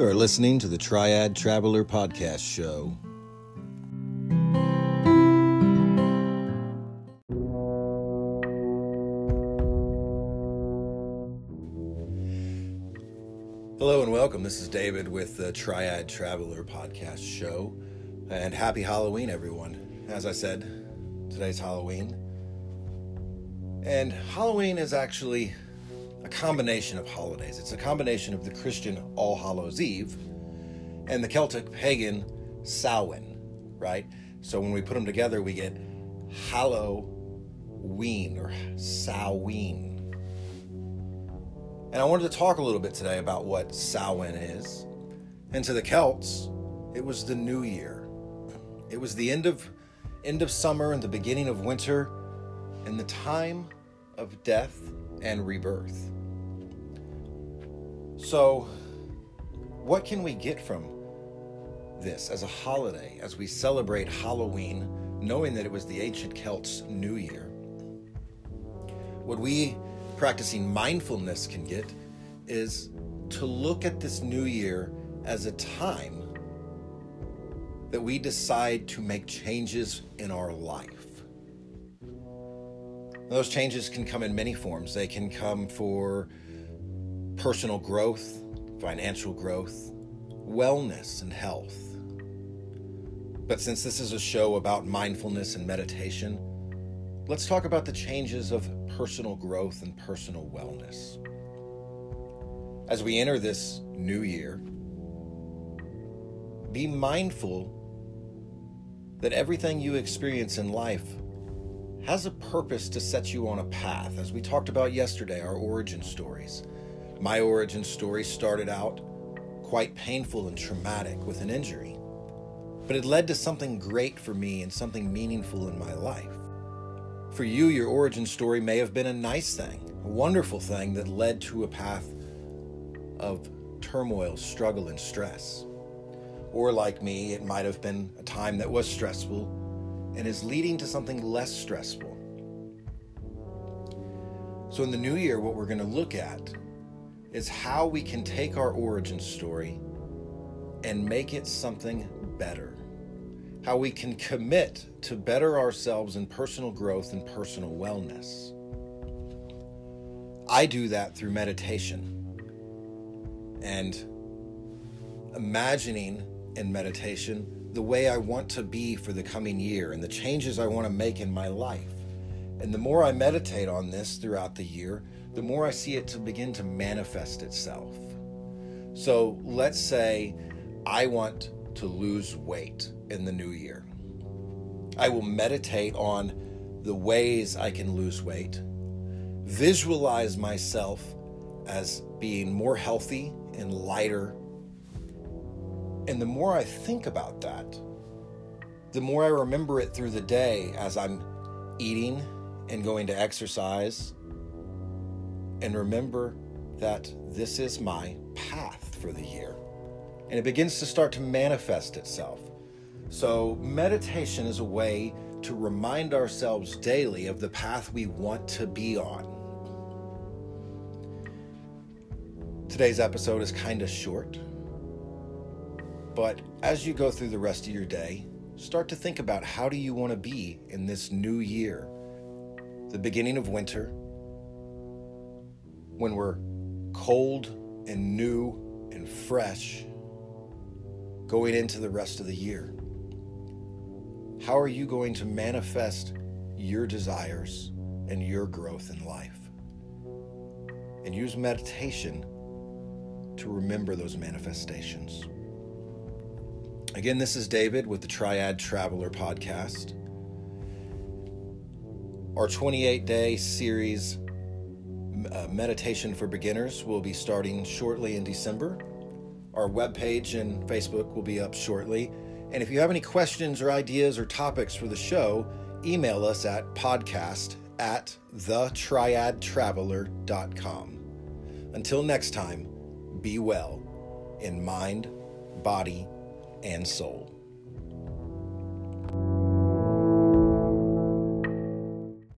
You are listening to the Triad Traveler Podcast Show. Hello and welcome. This is David with the Triad Traveler Podcast Show. And happy Halloween, everyone. As I said, today's Halloween. And Halloween is actually a combination of holidays. It's a combination of the Christian All Hallows Eve and the Celtic pagan Samhain, right? So when we put them together, we get Halloween or Samhain. And I wanted to talk a little bit today about what Samhain is. And to the Celts, it was the new year. It was the end of end of summer and the beginning of winter and the time of death and rebirth. So, what can we get from this as a holiday as we celebrate Halloween, knowing that it was the ancient Celts' New Year? What we practicing mindfulness can get is to look at this new year as a time that we decide to make changes in our life. Those changes can come in many forms. They can come for personal growth, financial growth, wellness, and health. But since this is a show about mindfulness and meditation, let's talk about the changes of personal growth and personal wellness. As we enter this new year, be mindful that everything you experience in life has a purpose to set you on a path. As we talked about yesterday, our origin stories. My origin story started out quite painful and traumatic with an injury, but it led to something great for me and something meaningful in my life. For you, your origin story may have been a nice thing, a wonderful thing that led to a path of turmoil, struggle, and stress. Or, like me, it might have been a time that was stressful and is leading to something less stressful. So, in the new year, what we're going to look at is how we can take our origin story and make it something better. How we can commit to better ourselves in personal growth and personal wellness. I do that through meditation and imagining in meditation the way I want to be for the coming year and the changes I want to make in my life. And the more I meditate on this throughout the year, the more I see it to begin to manifest itself. So let's say I want to lose weight in the new year. I will meditate on the ways I can lose weight, visualize myself as being more healthy and lighter. And the more I think about that, the more I remember it through the day as I'm eating and going to exercise. And remember that this is my path for the year. And it begins to start to manifest itself. So, meditation is a way to remind ourselves daily of the path we want to be on. Today's episode is kind of short, but as you go through the rest of your day, start to think about how do you want to be in this new year, the beginning of winter, when we're cold and new and fresh, going into the rest of the year. How are you going to manifest your desires and your growth in life? And use meditation to remember those manifestations. Again, this is David with the Triad Traveler podcast. Our 28 day series, uh, Meditation for Beginners, will be starting shortly in December. Our webpage and Facebook will be up shortly. And if you have any questions or ideas or topics for the show, email us at podcast at thetriadtraveler.com. Until next time, be well in mind, body, and soul.